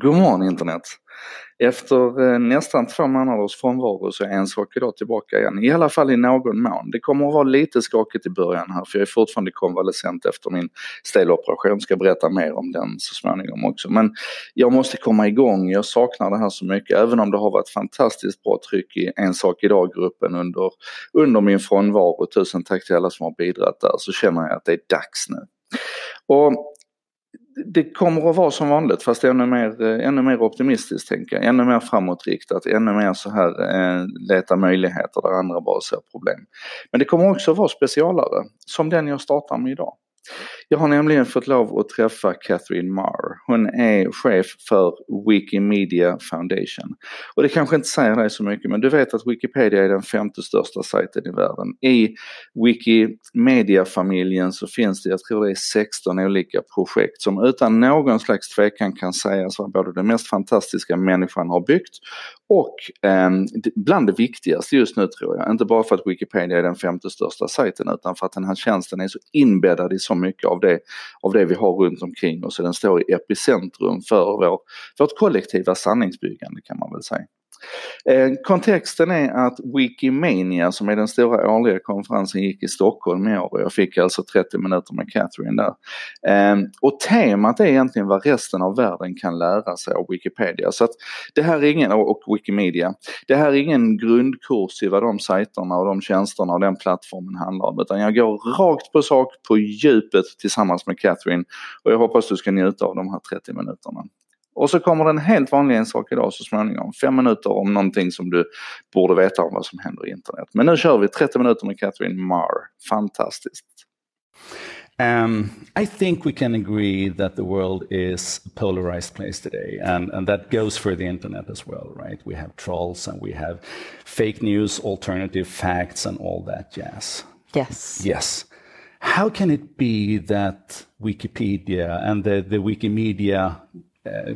God morgon internet! Efter eh, nästan två månaders frånvaro så är en sak idag tillbaka igen, i alla fall i någon mån. Det kommer att vara lite skakigt i början här för jag är fortfarande konvalescent efter min steloperation, ska berätta mer om den så småningom också. Men jag måste komma igång, jag saknar det här så mycket, även om det har varit fantastiskt bra tryck i En sak idag-gruppen under, under min frånvaro. Tusen tack till alla som har bidragit där, så känner jag att det är dags nu. Och det kommer att vara som vanligt fast ännu mer, eh, ännu mer optimistiskt tänker jag. Ännu mer framåtriktat, ännu mer så här eh, leta möjligheter där andra bara ser problem. Men det kommer också att vara specialare, som den jag startar med idag. Jag har nämligen fått lov att träffa Catherine Marr. Hon är chef för Wikimedia Foundation. Och det kanske inte säger dig så mycket men du vet att Wikipedia är den femte största sajten i världen. I Wikimedia-familjen så finns det, jag tror det är 16 olika projekt som utan någon slags tvekan kan sägas vara både det mest fantastiska människan har byggt och eh, bland det viktigaste just nu tror jag, inte bara för att Wikipedia är den femte största sajten utan för att den här tjänsten är så inbäddad i så mycket av det, av det vi har runt omkring oss. Den står i epicentrum för vår, vårt kollektiva sanningsbyggande kan man väl säga. Eh, kontexten är att Wikimania som är den stora årliga konferensen gick i Stockholm i år och jag fick alltså 30 minuter med Catherine där. Ehm, och temat är egentligen vad resten av världen kan lära sig av Wikipedia. Så att det här är ingen, och Wikimedia, det här är ingen grundkurs i vad de sajterna och de tjänsterna och den plattformen handlar om utan jag går rakt på sak på djupet tillsammans med Catherine och jag hoppas du ska njuta av de här 30 minuterna. Och så kommer det en helt vanlig en sak idag så småningom. Fem minuter om någonting som du borde veta om vad som händer i internet. Men nu kör vi 30 minuter med Catherine Marr. Fantastiskt. Um, I think we can agree that the world is a polarized place today, and, and that goes for the internet as well, right? We have trolls and we have fake news, alternative facts, and all that jazz. Yes. Yes. How can it be that Wikipedia and the, the Wikimedia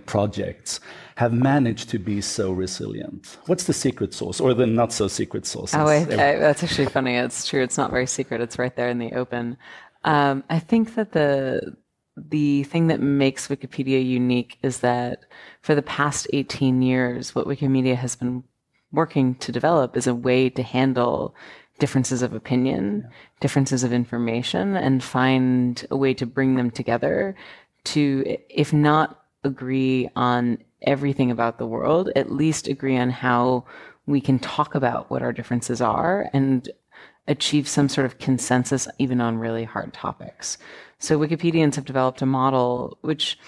projects have managed to be so resilient? What's the secret sauce or the not so secret sauce? Oh, I, I, that's actually funny. It's true. It's not very secret. It's right there in the open. Um, I think that the the thing that makes Wikipedia unique is that for the past 18 years, what Wikimedia has been working to develop is a way to handle differences of opinion, differences of information, and find a way to bring them together to, if not agree on everything about the world, at least agree on how we can talk about what our differences are and achieve some sort of consensus even on really hard topics. So Wikipedians have developed a model which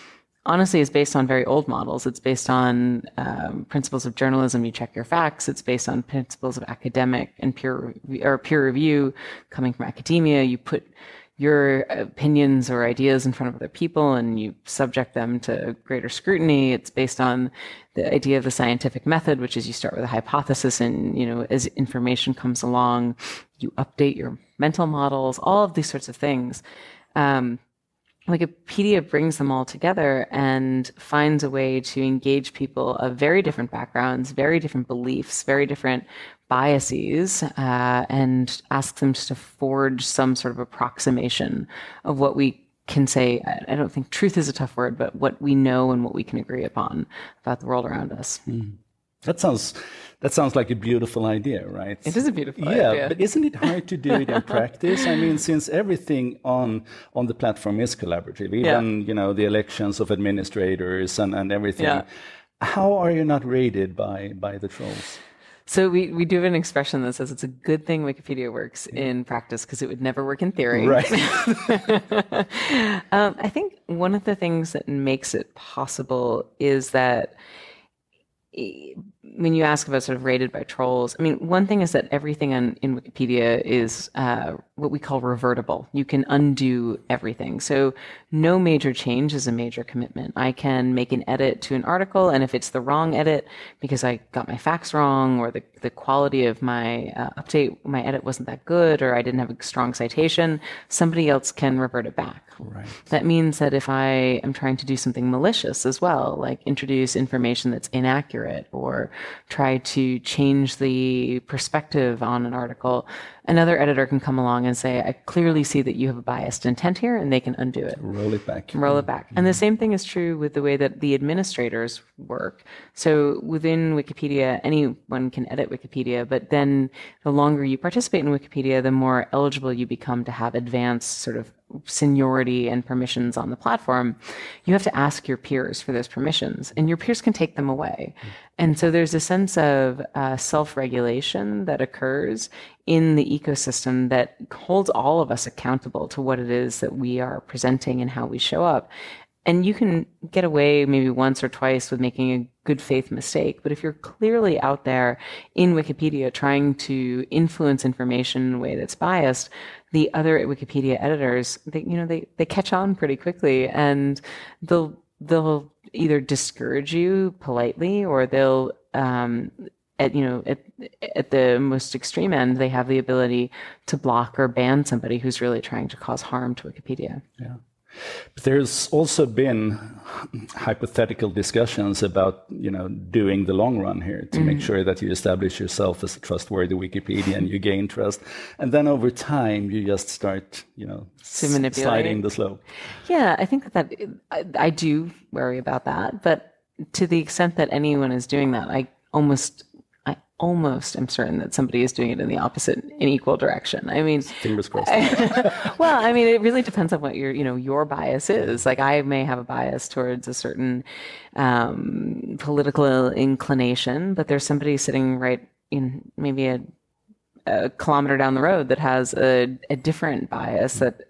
honestly is based on very old models. It's based on um, principles of journalism. You check your facts. It's based on principles of academic and peer or peer review coming from academia. You put your opinions or ideas in front of other people and you subject them to greater scrutiny. It's based on the idea of the scientific method, which is you start with a hypothesis and, you know, as information comes along, you update your mental models, all of these sorts of things. Um, Wikipedia brings them all together and finds a way to engage people of very different backgrounds, very different beliefs, very different biases uh, and ask them to forge some sort of approximation of what we can say. I don't think truth is a tough word, but what we know and what we can agree upon about the world around us. Mm. That sounds that sounds like a beautiful idea, right? It is a beautiful yeah, idea. but isn't it hard to do it in practice? I mean, since everything on on the platform is collaborative, even yeah. you know the elections of administrators and, and everything. Yeah. How are you not raided by by the trolls? So we, we do have an expression that says it's a good thing Wikipedia works in practice because it would never work in theory. Right. um, I think one of the things that makes it possible is that when you ask about sort of rated by trolls, I mean, one thing is that everything on, in Wikipedia is uh, what we call revertible. You can undo everything. So no major change is a major commitment. I can make an edit to an article, and if it's the wrong edit because I got my facts wrong, or the, the quality of my uh, update, my edit wasn't that good, or I didn't have a strong citation, somebody else can revert it back. Right. That means that if I am trying to do something malicious as well, like introduce information that's inaccurate or try to change the perspective on an article, another editor can come along and say, I clearly see that you have a biased intent here, and they can undo it. Roll it back. Roll it back. And the mm-hmm. same thing is true with the way that the administrators work. So within Wikipedia, anyone can edit Wikipedia, but then the longer you participate in Wikipedia, the more eligible you become to have advanced sort of seniority and permissions on the platform, you have to ask your peers for those permissions, and your peers can take them away. And so there's a sense of uh, self regulation that occurs in the ecosystem that holds all of us accountable to what it is that we are presenting and how we show up. And you can get away maybe once or twice with making a good faith mistake. But if you're clearly out there in Wikipedia trying to influence information in a way that's biased, the other Wikipedia editors, they, you know, they, they catch on pretty quickly and they'll, they'll either discourage you politely or they'll, um, at, you know, at, at the most extreme end, they have the ability to block or ban somebody who's really trying to cause harm to Wikipedia. Yeah. But there's also been hypothetical discussions about, you know, doing the long run here to mm. make sure that you establish yourself as a trustworthy Wikipedia and you gain trust, and then over time you just start, you know, sliding the slope. Yeah, I think that, that I, I do worry about that, but to the extent that anyone is doing that, I almost almost am certain that somebody is doing it in the opposite in equal direction. I mean, fingers crossed. well, I mean, it really depends on what your you know your bias is. Like I may have a bias towards a certain um, political inclination, but there's somebody sitting right in maybe a a kilometer down the road that has a, a different bias that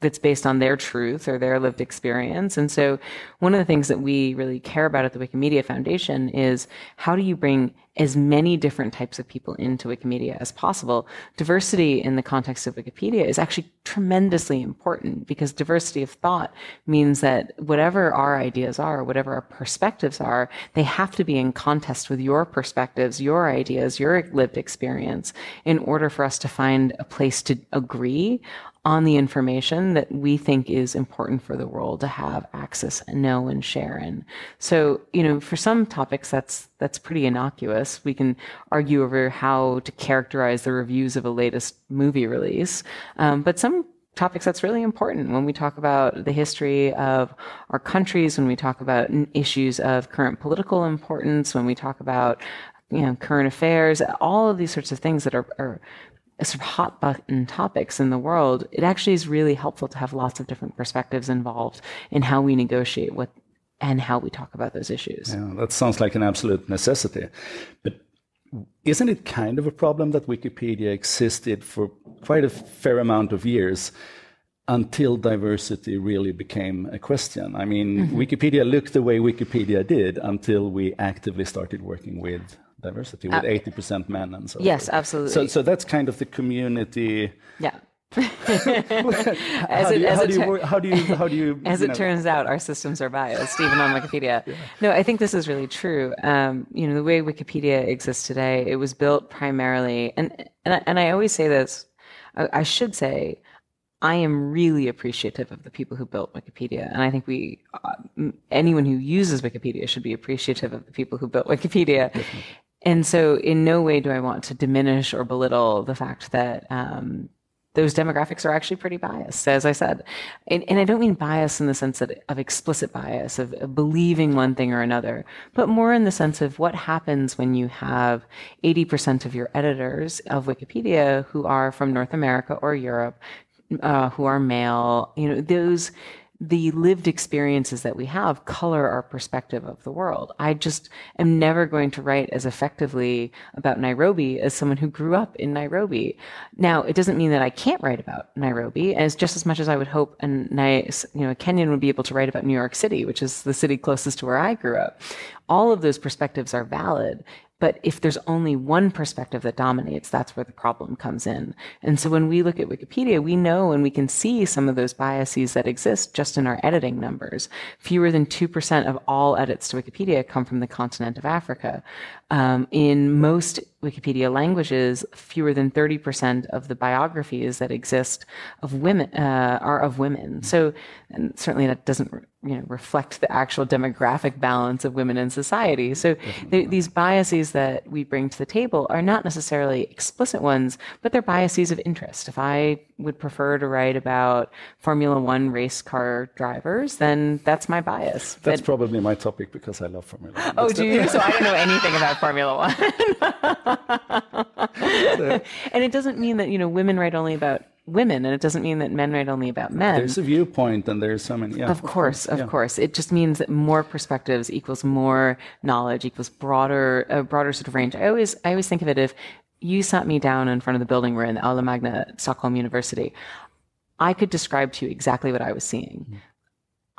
that's based on their truth or their lived experience. And so one of the things that we really care about at the Wikimedia Foundation is how do you bring as many different types of people into Wikimedia as possible. Diversity in the context of Wikipedia is actually tremendously important because diversity of thought means that whatever our ideas are, whatever our perspectives are, they have to be in contest with your perspectives, your ideas, your lived experience in order for us to find a place to agree on the information that we think is important for the world to have access and know and share in. So, you know, for some topics that's that's pretty innocuous. We can argue over how to characterize the reviews of a latest movie release, um, but some topics that's really important when we talk about the history of our countries, when we talk about issues of current political importance, when we talk about you know current affairs, all of these sorts of things that are, are sort of hot button topics in the world, it actually is really helpful to have lots of different perspectives involved in how we negotiate with and how we talk about those issues. Yeah, that sounds like an absolute necessity. But isn't it kind of a problem that Wikipedia existed for quite a fair amount of years until diversity really became a question? I mean, mm -hmm. Wikipedia looked the way Wikipedia did until we actively started working with diversity with eighty uh, percent men and so. Yes, absolutely. So, so that's kind of the community. Yeah. how, do you, how, do you, how do you how do you as it know? turns out our systems are biased even on wikipedia yeah. no i think this is really true um, you know the way wikipedia exists today it was built primarily and and I, and I always say this I, I should say I am really appreciative of the people who built Wikipedia, and I think we, uh, anyone who uses Wikipedia, should be appreciative of the people who built Wikipedia. And so, in no way do I want to diminish or belittle the fact that um, those demographics are actually pretty biased, as I said. And, and I don't mean bias in the sense that, of explicit bias, of, of, believing one thing or another, but more in the sense of what happens when you have 80% of your editors of Wikipedia who are from North America or Europe, uh, who are male. You know, those the lived experiences that we have color our perspective of the world. I just am never going to write as effectively about Nairobi as someone who grew up in Nairobi. Now, it doesn't mean that I can't write about Nairobi as just as much as I would hope a nice, you know, a Kenyan would be able to write about New York City, which is the city closest to where I grew up. All of those perspectives are valid. But if there's only one perspective that dominates, that's where the problem comes in. And so when we look at Wikipedia, we know and we can see some of those biases that exist just in our editing numbers. Fewer than 2% of all edits to Wikipedia come from the continent of Africa. Um, in most Wikipedia languages, fewer than 30% of the biographies that exist of women uh, are of women. So, and certainly that doesn't you know, reflect the actual demographic balance of women in society. So th- these biases that we bring to the table are not necessarily explicit ones, but they're biases of interest. If I would prefer to write about Formula One race car drivers, then that's my bias. That's But- probably my topic because I love Formula One. Oh, do you? So I don't know anything about Formula One. and it doesn't mean that, you know, women write only about women, and it doesn't mean that men write only about men. There's a viewpoint, and there's so many. Yeah, Of course, of yeah. course. It just means that more perspectives equals more knowledge equals broader, a broader sort of range. I always, I always think of it if you sat me down in front of the building we're in, the Aula Magna at Stockholm University, I could describe to you exactly what I was seeing. Hmm.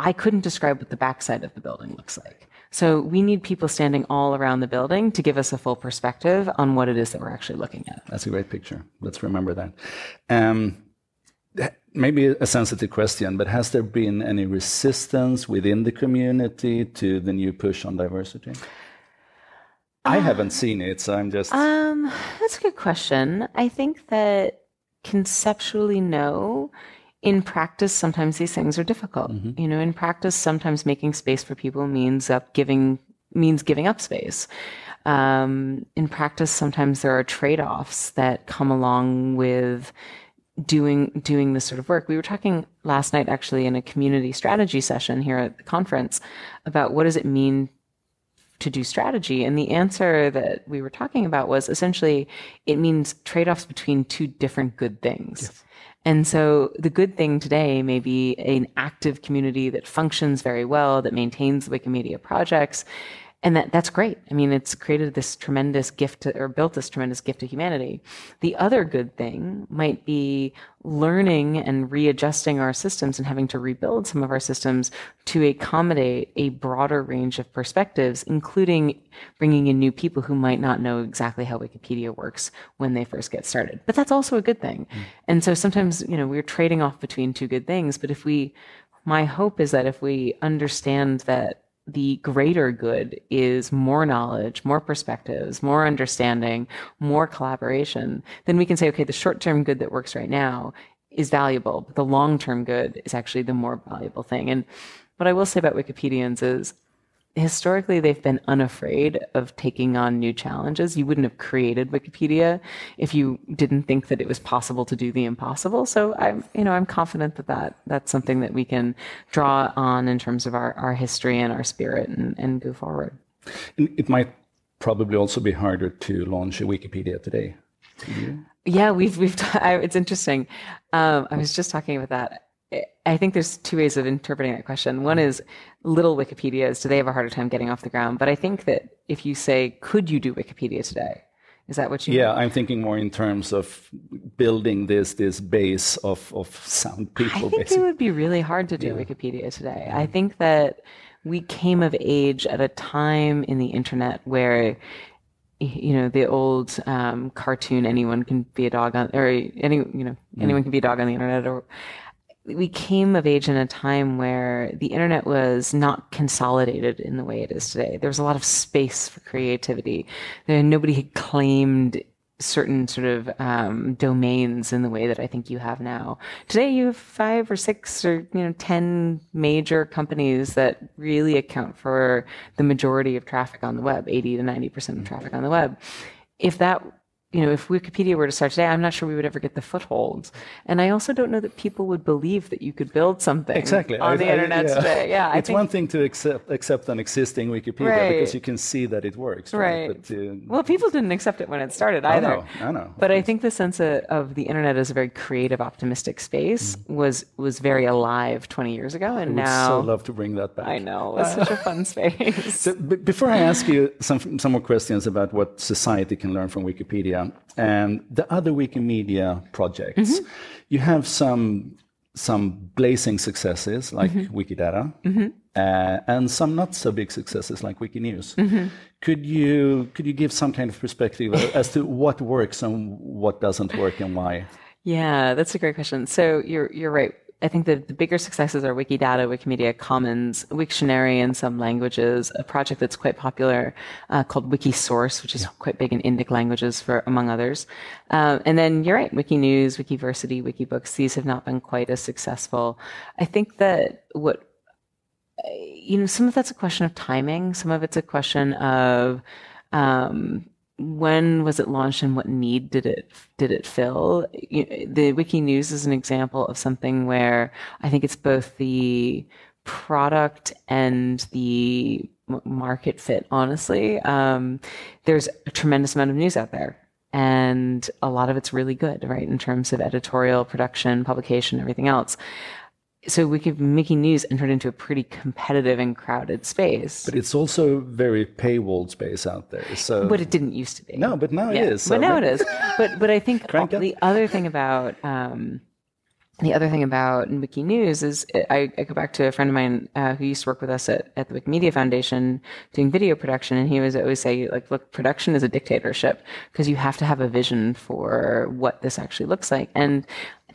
I couldn't describe what the backside of the building looks like. So we need people standing all around the building to give us a full perspective on what it is that we're actually looking at. That's a great picture. Let's remember that. Um, maybe a sensitive question, but has there been any resistance within the community to the new push on diversity? I haven't seen it, so I'm just. Um, that's a good question. I think that conceptually, no. In practice, sometimes these things are difficult. You know, in practice, sometimes making space for people means up giving means giving up space. Um, in practice, sometimes there are trade-offs that come along with doing doing this sort of work. We were talking last night actually in a community strategy session here at the conference about what does it mean to do strategy. And the answer that we were talking about was essentially it means trade offs between two different good things. And so the good thing today may be an active community that functions very well, that maintains Wikimedia projects. And that, that's great. I mean, it's created this tremendous gift to, or built this tremendous gift to humanity. The other good thing might be learning and readjusting our systems and having to rebuild some of our systems to accommodate a broader range of perspectives, including bringing in new people who might not know exactly how Wikipedia works when they first get started. But that's also a good thing. Mm. And so sometimes, you know, we're trading off between two good things. But if we, my hope is that if we understand that the greater good is more knowledge, more perspectives, more understanding, more collaboration, then we can say, okay, the short term good that works right now is valuable, but the long term good is actually the more valuable thing. And what I will say about Wikipedians is historically they've been unafraid of taking on new challenges. You wouldn't have created Wikipedia if you didn't think that it was possible to do the impossible. So I'm, you know, I'm confident that, that that's something that we can draw on in terms of our, our history and our spirit and, and go forward. It might probably also be harder to launch a Wikipedia today. Yeah, we've we've. I, it's interesting. Um, I was just talking about that. I- think there's two ways of interpreting that question. One is little Wikipedias. Do they have a harder time getting off the ground? But I think that if you say, "Could you do Wikipedia today?" Is that what you? Mean? Yeah, I'm thinking more in terms of building this this base of, of sound people. I think it would be really hard to do Wikipedia today. I think that we came of age at a time in the internet where you know the old um, cartoon anyone can be a dog on or any you know anyone can be a dog on the internet or we came of age in a time where the internet was not consolidated in the way it is today. There was a lot of space for creativity. Nobody had claimed certain sort of um, domains in the way that I think you have now. Today, you have five or six or you know ten major companies that really account for the majority of traffic on the web, eighty to ninety percent of traffic on the web. If that you know, if Wikipedia were to start today, I'm not sure we would ever get the foothold. And I also don't know that people would believe that you could build something Exactly. on I- the I- internet yeah. today. Yeah, it's one thing to accept accept an existing Wikipedia Right. because you can see that it works, right? right. But, uh, well, people didn't accept it when it started I know, I know. But I think the sense of, of the internet as a very creative, optimistic space Mm. was was very alive 20 years ago, and now I would so love to bring that back. I know it's such a fun space. So, before I ask you some some more questions about what society can learn from Wikipedia and the other Wikimedia projects, Mm-hmm. you have some some blazing successes like Mm-hmm. Wikidata, uh, and some not so big successes like Wikinews. Mm-hmm. Could you could you give some kind of perspective as to what works and what doesn't work and why? Yeah, that's a great question. So you're you're right. I think that the bigger successes are Wikidata, Wikimedia Commons, Wiktionary in some languages, a project that's quite popular uh, called Wikisource, which is yeah. quite big in Indic languages, for among others. Uh, and then you're right, Wikinews, Wikiversity, Wikibooks. These have not been quite as successful. I think that what you know, some of that's a question of timing. Some of it's a question of um, when was it launched and what need did it did it fill? The Wikinews is an example of something where I think it's both the product and the market fit. Honestly, um, there's a tremendous amount of news out there, and a lot of it's really good, right, in terms of editorial production, publication, everything else so we could making news entered into a pretty competitive and crowded space. But it's also very paywalled space out there. So But it didn't used to be. No, but now yeah. it is. So but now it is. But but I think the other thing about um, the other thing about Wikinews is I, I, go back to a friend of mine uh, who used to work with us at, at the Wikimedia Foundation doing video production, and he was always say, like, look, production is a dictatorship because you have to have a vision for what this actually looks like. And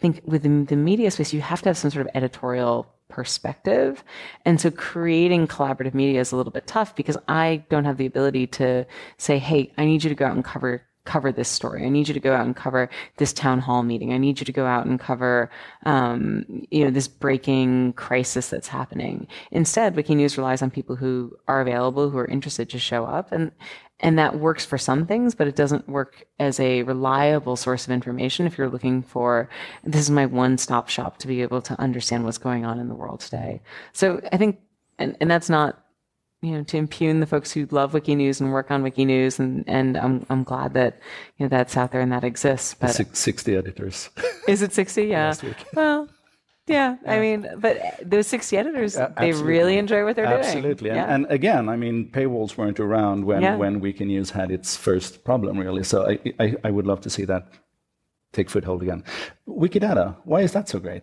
think within the media space, you have to have some sort of editorial perspective. And so creating collaborative media is a little bit tough because I don't have the ability to say, hey, I need you to go out and cover cover this story. I need you to go out and cover this town hall meeting. I need you to go out and cover, um, you know, this breaking crisis that's happening. Instead, Wikinews relies on people who are available, who are interested to show up, and and that works for some things, but it doesn't work as a reliable source of information if you're looking for this is my one-stop shop to be able to understand what's going on in the world today. So I think, and and that's not you know, to impugn the folks who love wikinews and work on Wikinews, and and I'm I'm glad that you know that's out there and that exists. But sixty editors. Is it sixty? Yeah. Well. Yeah, yeah, I mean, but those 60 editors, uh, they really enjoy what they're absolutely. doing. Absolutely. Yeah. And, again, I mean, paywalls weren't around when, yeah. when Wikinews had its first problem, really. So I, I, I would love to see that take foothold again. Wikidata, why is that so great?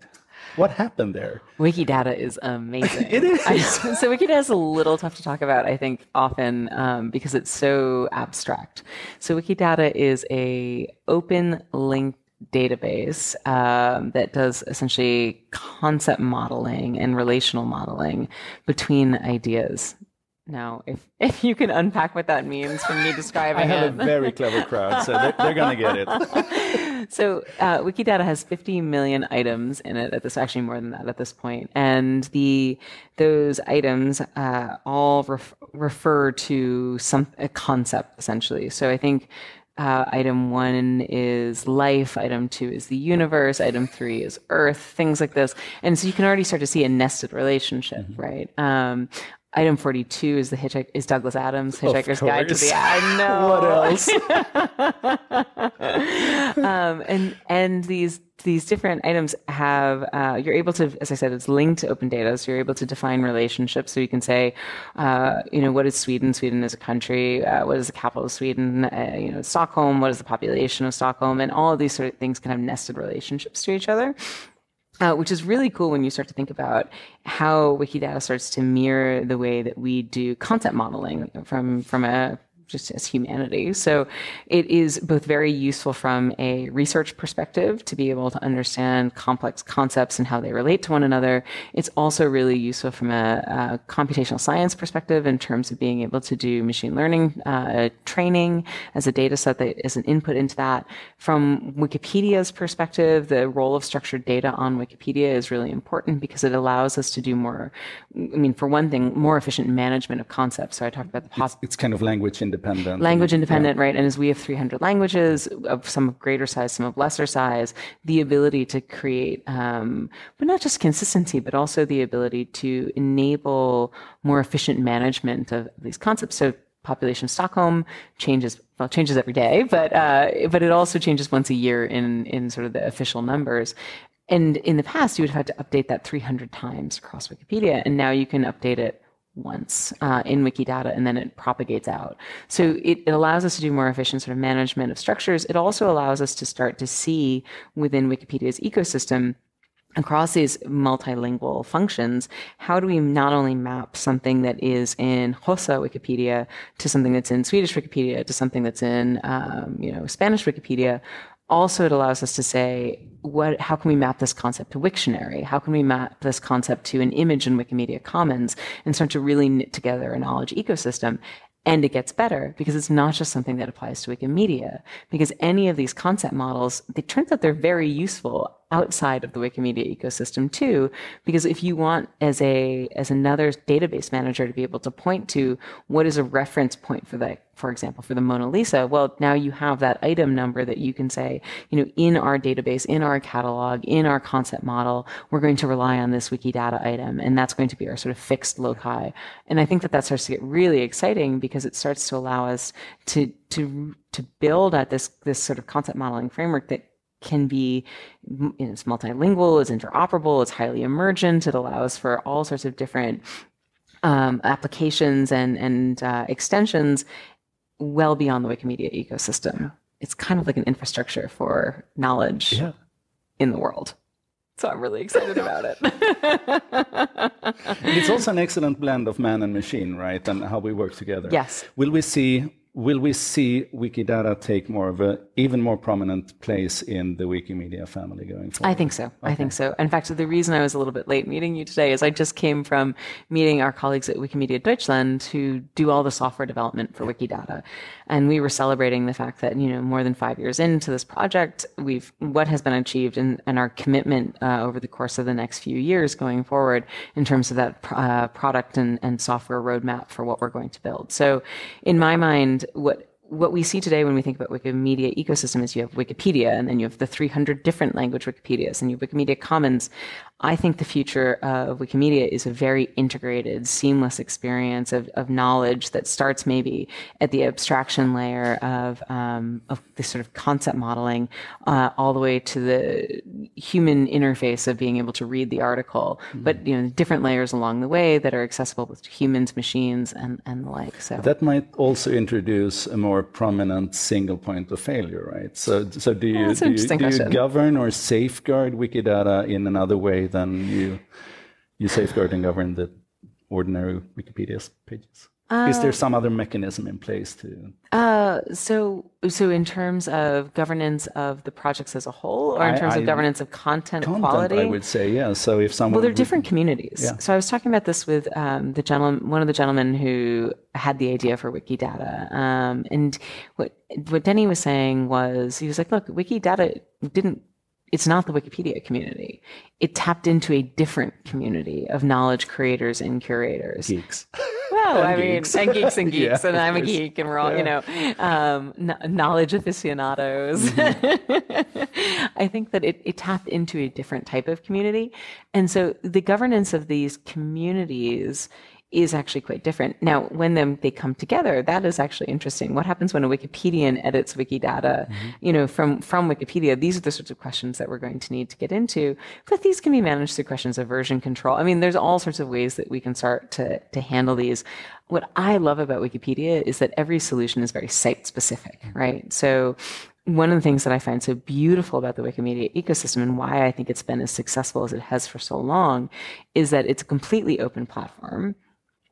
What happened there? Wikidata is amazing. it is. I, so Wikidata is a little tough to talk about, I think, often um, because it's so abstract. So Wikidata is a open link database um, that does essentially concept modeling and relational modeling between ideas. Now, if, if you can unpack what that means from me describing it. I have it. a very clever crowd, so they're, they're going to get it. so, uh, Wikidata has 50 million items in it at this, actually more than that at this point. And the, those items uh, all ref, refer to some a concept, essentially. So I think uh, item one is life, item two is the universe, item three is earth, things like this. And so you can already start to see a nested relationship, mm-hmm. right? Um, Item 42 is the hitchhik is Douglas Adams, Hitchhiker's Guide to the I know. what else? um, and and these these different items have uh, you're able to, as I said, it's linked to open data, so you're able to define relationships. So you can say, uh, you know, what is Sweden? Sweden is a country. Uh, what is the capital of Sweden? Uh, you know, Stockholm. What is the population of Stockholm? And all of these sort of things can have nested relationships to each other uh, which is really cool when you start to think about how Wikidata starts to mirror the way that we do content modeling from from a just as humanity. So it is both very useful from a research perspective to be able to understand complex concepts and how they relate to one another. It's also really useful from a, a computational science perspective in terms of being able to do machine learning uh, training as a data set that is an input into that. From Wikipedia's perspective, the role of structured data on Wikipedia is really important because it allows us to do more, I mean, for one thing, more efficient management of concepts. So I talked about the pos- it's, it's kind of language independent independent. Language independent, yeah. right? And as we have 300 languages of some of greater size, some of lesser size, the ability to create, um, but not just consistency, but also the ability to enable more efficient management of these concepts. So population of Stockholm changes well changes every day, but uh, but it also changes once a year in in sort of the official numbers. And in the past, you would have had to update that 300 times across Wikipedia, and now you can update it once uh, in Wikidata and then it propagates out. So it, it, allows us to do more efficient sort of management of structures. It also allows us to start to see within Wikipedia's ecosystem across these multilingual functions, how do we not only map something that is in Xhosa Wikipedia to something that's in Swedish Wikipedia to something that's in um, you know Spanish Wikipedia, also it allows us to say, what, how can we map this concept to Wiktionary? How can we map this concept to an image in Wikimedia Commons and start to really knit together a knowledge ecosystem? And it gets better because it's not just something that applies to Wikimedia. Because any of these concept models, it turns out they're very useful outside of the Wikimedia ecosystem too. Because if you want as a as another database manager to be able to point to what is a reference point for that, for example, for the Mona Lisa, well, now you have that item number that you can say, you know, in our database, in our catalog, in our concept model, we're going to rely on this Wikidata item, and that's going to be our sort of fixed loci. And I think that that starts to get really exciting because it starts to allow us to to to build at this this sort of concept modeling framework that can be you know, it's multilingual, it's interoperable, it's highly emergent. It allows for all sorts of different um, applications and and uh, extensions well beyond the Wikimedia ecosystem. It's kind of like an infrastructure for knowledge Yeah. in the world. So I'm really excited about it. It's also an excellent blend of man and machine, right? And how we work together. Yes. Will we see will we see Wikidata take more of a even more prominent place in the Wikimedia family going forward? I think so. I think so. In fact, the reason I was a little bit late meeting you today is I just came from meeting our colleagues at Wikimedia Deutschland who do all the software development for Wikidata. And we were celebrating the fact that, you know, more than five years into this project, we've, what has been achieved and, and our commitment uh, over the course of the next few years going forward in terms of that uh, product and, and software roadmap for what we're going to build. So in my mind, what what we see today when we think about Wikimedia ecosystem is you have Wikipedia and then you have the 300 different language Wikipedias and you have Wikimedia Commons. I think the future of Wikimedia is a very integrated, seamless experience of, of knowledge that starts maybe at the abstraction layer of, um, of this sort of concept modeling, uh, all the way to the human interface of being able to read the article, but you know, different layers along the way that are accessible with humans, machines, and, and the like. So That might also introduce a more prominent single point of failure, right? So, so do you, do you, do you govern or safeguard Wikidata in another way than you you safeguard and govern the ordinary Wikipedia pages? Is there some other mechanism in place to? Uh, so, so in terms of governance of the projects as a whole, or in I- terms I- of governance of content, Content, quality? I would say, yeah. So if someone Well, they're would- different communities. Yeah. So I was talking about this with um, the gentleman, one of the gentlemen who had the idea for Wikidata, um, and what what Denny was saying was he was like, "Look, Wikidata didn't." It's not the Wikipedia community. It tapped into a different community of knowledge creators and curators. geeks. Well, I geeks. mean, and geeks and Yeah, geeks, and I'm a geek, and we're all, you know, um, kn- knowledge aficionados. Mm-hmm. I think that it, it tapped into a different type of community. And so the governance of these communities is actually quite different. Now, when them they come together, that is actually interesting. What happens when a Wikipedian edits Wikidata, mm-hmm. you know, from from Wikipedia? These are the sorts of questions that we're going to need to get into. But these can be managed through questions of version control. I mean, there's all sorts of ways that we can start to to handle these. What I love about Wikipedia is that every solution is very site specific, mm-hmm. right? So one of the things that I find so beautiful about the Wikimedia ecosystem and why I think it's been as successful as it has for so long is that it's a completely open platform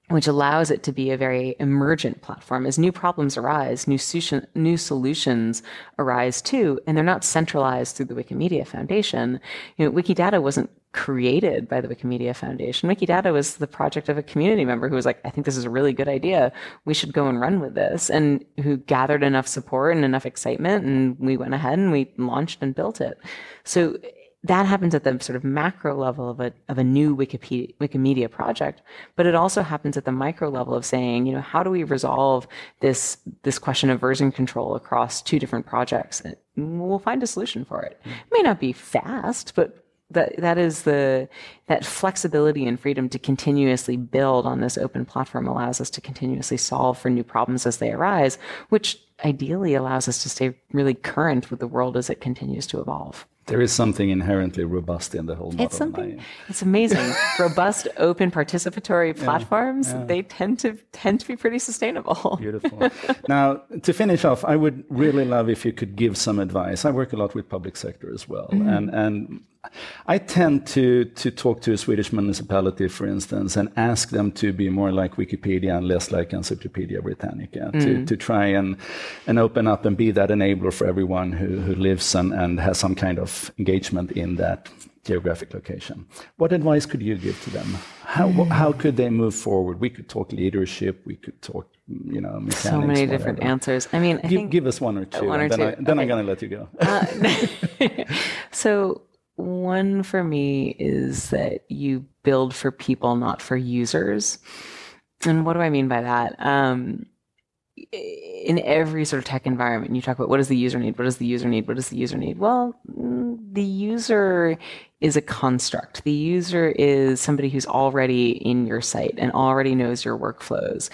which allows it to be a very emergent platform. As new problems arise, new, solution, new solutions arise too, and they're not centralized through the Wikimedia Foundation. You know, Wikidata wasn't created by the Wikimedia Foundation. Wikidata was the project of a community member who was like, I think this is a really good idea. We should go and run with this. And who gathered enough support and enough excitement. And we went ahead and we launched and built it. So that happens at the sort of macro level of a, of a new Wikipedia, Wikimedia project, but it also happens at the micro level of saying, you know, how do we resolve this, this question of version control across two different projects? And we'll find a solution for it. Hmm. It may not be fast, but that, that is the, that flexibility and freedom to continuously build on this open platform allows us to continuously solve for new problems as they arise, which ideally allows us to stay really current with the world as it continues to evolve. There is something inherently robust in the whole model. It's something. It's amazing. Robust, open, participatory platforms. They tend to tend to be pretty sustainable. Beautiful. now, to finish off, I would really love if you could give some advice. I work a lot with public sector as well, Mm-hmm. and and I tend to, to talk to a Swedish municipality, for instance, and ask them to be more like Wikipedia and less like Encyclopedia Britannica, mm. to, to try and, and open up and be that enabler for everyone who, who lives and, and has some kind of engagement in that geographic location. What advice could you give to them? How, mm. how could they move forward? We could talk leadership, we could talk, you know, mechanics. So many whatever. different answers. I mean, I give, give, us one or two, one or then, two. I, then okay. I'm going to let you go. Uh, so one for me is that you build for people, not for users. And what do I mean by that? Um, in every sort of tech environment, you talk about what does the user need? What does the user need? What does the user need? Well, mm, the user is a construct. The user is somebody who's already in your site and already knows your workflows.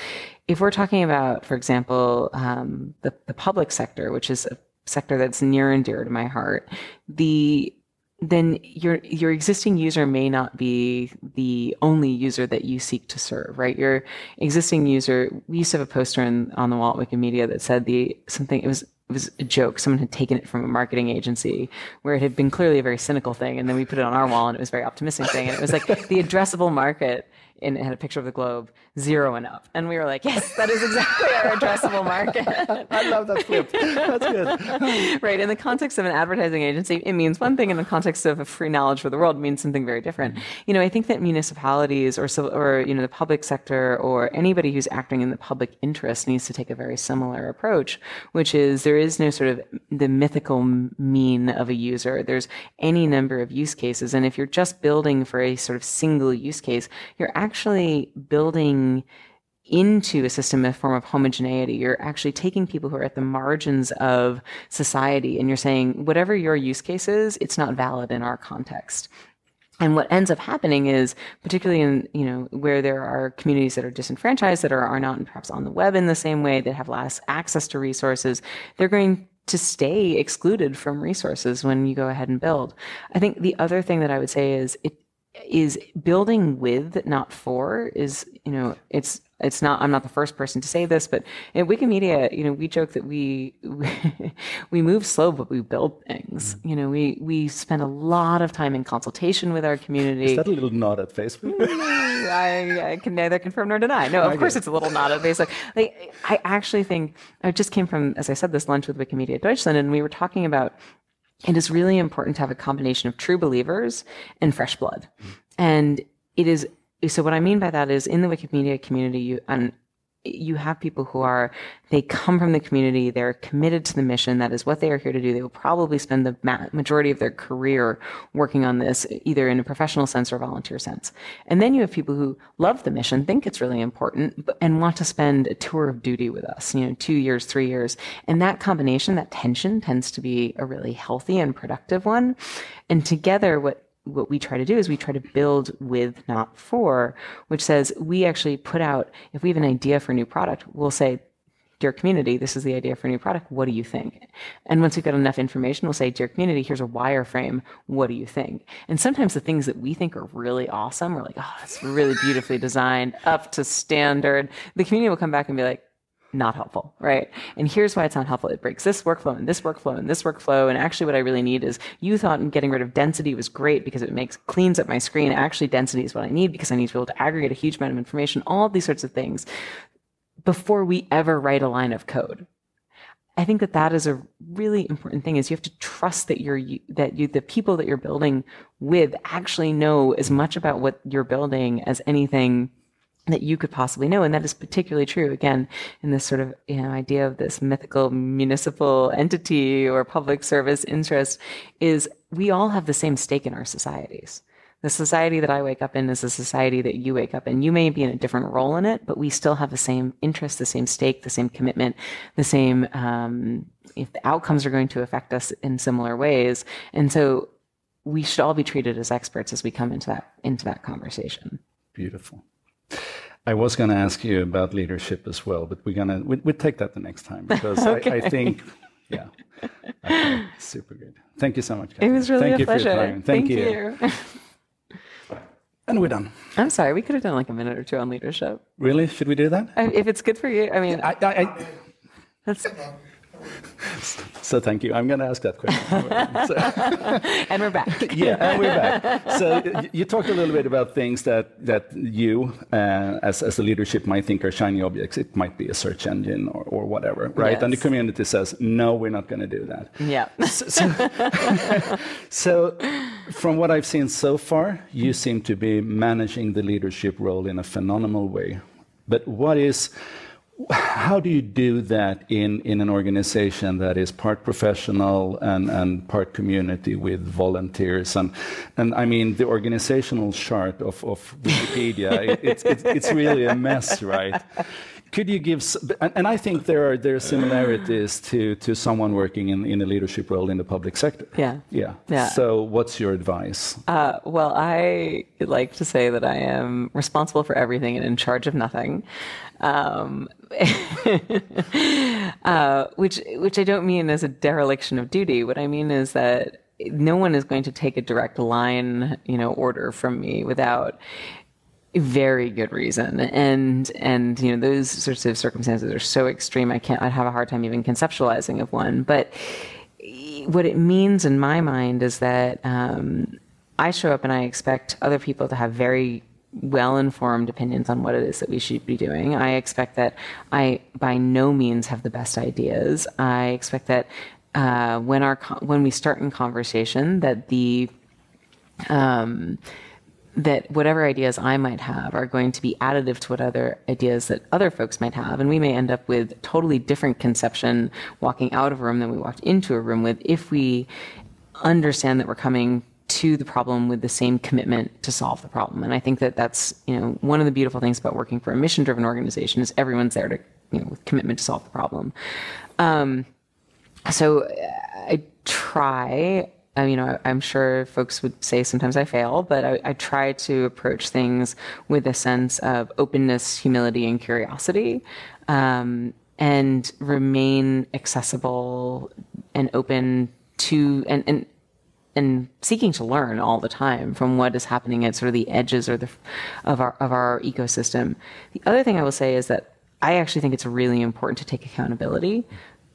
If we're talking about, for example, um, the, the public sector, which is a sector that's near and dear to my heart, the then your your existing user may not be the only user that you seek to serve, right? Your existing user. We used to have a poster in, on the wall at Wikimedia that said the something. It was it was a joke. Someone had taken it from a marketing agency where it had been clearly a very cynical thing, and then we put it on our wall, and it was a very optimistic thing. And it was like the addressable market and it had a picture of the globe, zero and up. And we were like, yes, that is exactly our addressable market. I love that flip. That's good. right. In the context of an advertising agency, it means one thing. In the context of a free knowledge for the world, it means something very different. You know, I think that municipalities or, or, you know, the public sector or anybody who's acting in the public interest needs to take a very similar approach, which is there is no sort of the mythical mean of a user. There's any number of use cases. And if you're just building for a sort of single use case, you're actually building into a system, a form of homogeneity. You're actually taking people who are at the margins of society and you're saying, whatever your use case is, it's not valid in our context. And what ends up happening is, particularly in, you know, where there are communities that are disenfranchised, that are, are not perhaps on the web in the same way, that have less access to resources, they're going to stay excluded from resources when you go ahead and build. I think the other thing that I would say is it, is building with, not for, is, you know, it's it's not i'm not the first person to say this but in wikimedia you know we joke that we we, move slow but we build things. Mm-hmm. you know we we spend a lot of time in consultation with our community. Is that a little nod at facebook I, I, can neither confirm nor deny. No of I course it's a little nod at facebook like i actually think i just came from as i said this lunch with wikimedia deutschland and we were talking about it is really important to have a combination of true believers and fresh blood. And it is so what I mean by that is in the Wikimedia community, you and you have people who are they come from the community they're committed to the mission that is what they are here to do. They will probably spend the majority of their career working on this either in a professional sense or volunteer sense. And then you have people who love the mission think it's really important and want to spend a tour of duty with us you know two years three years. And that combination that tension tends to be a really healthy and productive one. And together what what we try to do is we try to build with, not for, which says we actually put out, if we have an idea for a new product, we'll say, Dear community, this is the idea for a new product. What do you think? And once we've got enough information, we'll say, Dear community, here's a wireframe. What do you think? And sometimes the things that we think are really awesome, we're like, oh, it's really beautifully designed, up to standard. The community will come back and be like, not helpful, right? And here's why it's not helpful. It breaks this workflow and this workflow and this workflow. And actually what I really need is you thought getting rid of density was great because it makes cleans up my screen. Actually density is what I need because I need to be able to aggregate a huge amount of information, all of these sorts of things before we ever write a line of code. I think that that is a really important thing is you have to trust that you're, that you, the people that you're building with actually know as much about what you're building as anything that you could possibly know. And that is particularly true, again, in this sort of you know, idea of this mythical municipal entity or public service interest is we all have the same stake in our societies. The society that I wake up in is a society that you wake up in. You may be in a different role in it, but we still have the same interest, the same stake, the same commitment, the same, um, if the outcomes are going to affect us in similar ways. And so we should all be treated as experts as we come into that, into that conversation. Beautiful. I was going to ask you about leadership as well, but we're gonna we, we'll take that the next time because okay. I, I, think, yeah, okay. super good. Thank you so much. It was really Thank a pleasure. Thank, Thank, you. you. and we're done. I'm sorry, we could have done like a minute or two on leadership. Really? Should we do that? I, if it's good for you, I mean, I, I, I that's. So thank you. I'm going to ask that question. and we're back. yeah, and we're back. So you talked a little bit about things that that you, uh, as as the leadership, might think are shiny objects. It might be a search engine or, or whatever, right? Yes. And the community says, no, we're not going to do that. Yeah. So, so, so, from what I've seen so far, you seem to be managing the leadership role in a phenomenal way. But what is how do you do that in, in an organization that is part professional and, and part community with volunteers? And, and I mean, the organizational chart of, of Wikipedia, it, it's, it's, it's really a mess, right? Could you give, and, and I think there are, there are similarities to, to someone working in, in a leadership role in the public sector. Yeah. Yeah. yeah. So what's your advice? Uh, well, I like to say that I am responsible for everything and in charge of nothing. Um, uh, which which I don't mean as a dereliction of duty. What I mean is that no one is going to take a direct line, you know, order from me without very good reason and and you know those sorts of circumstances are so extreme i can't i'd have a hard time even conceptualizing of one but what it means in my mind is that um, i show up and i expect other people to have very well informed opinions on what it is that we should be doing. I expect that I by no means have the best ideas. I expect that uh, when our when we start in conversation that the um, that whatever ideas I might have are going to be additive to what other ideas that other folks might have. And we may end up with totally different conception walking out of a room than we walked into a room with if we understand that we're coming to the problem with the same commitment to solve the problem. And I think that that's, you know, one of the beautiful things about working for a mission driven organization is everyone's there to, you know, with commitment to solve the problem. Um, so I try, I, you know, I'm sure folks would say sometimes I fail, but I, I try to approach things with a sense of openness, humility, and curiosity. Um, and remain accessible and open to and, and and seeking to learn all the time from what is happening at sort of the edges or the of our of our ecosystem. The other thing I will say is that I actually think it's really important to take accountability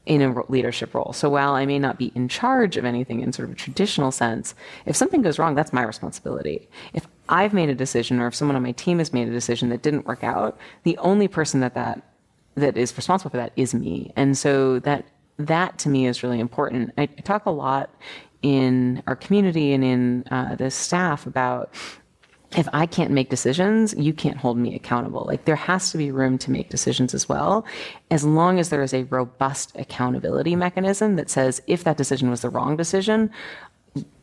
in a leadership role. So while I may not be in charge of anything in sort of a traditional sense, if something goes wrong, that's my responsibility. If I've made a decision or if someone on my team has made a decision that didn't work out, the only person that that that is responsible for that is me. And so that that to me is really important. I, I talk a lot in our community and in uh, the staff about if I can't make decisions, you can't hold me accountable. Like there has to be room to make decisions as well, as long as there is a robust accountability mechanism that says if that decision was the wrong decision,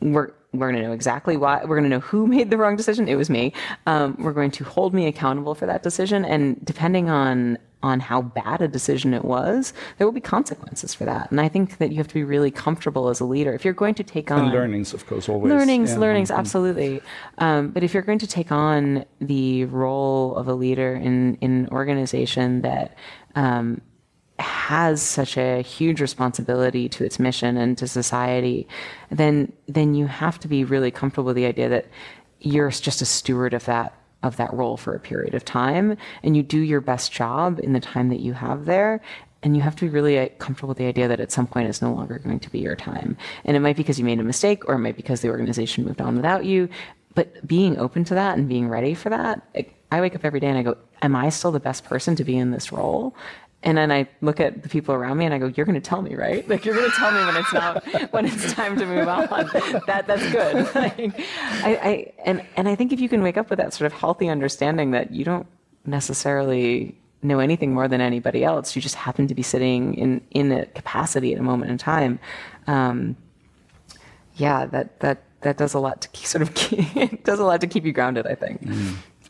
we're we're going to know exactly why. We're going to know who made the wrong decision. It was me. Um, we're going to hold me accountable for that decision, and depending on on how bad a decision it was, there will be consequences for that. And I think that you have to be really comfortable as a leader if you're going to take on and learnings, of course, always learnings, yeah. learnings, mm-hmm. absolutely. Um, but if you're going to take on the role of a leader in in an organization that um, has such a huge responsibility to its mission and to society, then then you have to be really comfortable with the idea that you're just a steward of that of that role for a period of time and you do your best job in the time that you have there and you have to be really uh, comfortable with the idea that at some point it's no longer going to be your time. And it might be because you made a mistake or it might be because the organization moved on without you but being open to that and being ready for that i wake up every day and i go am i still the best person to be in this role and then I look at the people around me and I go, "You're going to tell me, right? Like you're going to tell me when it's not when it's time to move on. That that's good." Like, I, I and and I think if you can wake up with that sort of healthy understanding that you don't necessarily know anything more than anybody else, you just happen to be sitting in in a capacity at a moment in time. Um, yeah, that that that does a lot to keep, sort of keep, does a lot to keep you grounded. I think. Mm.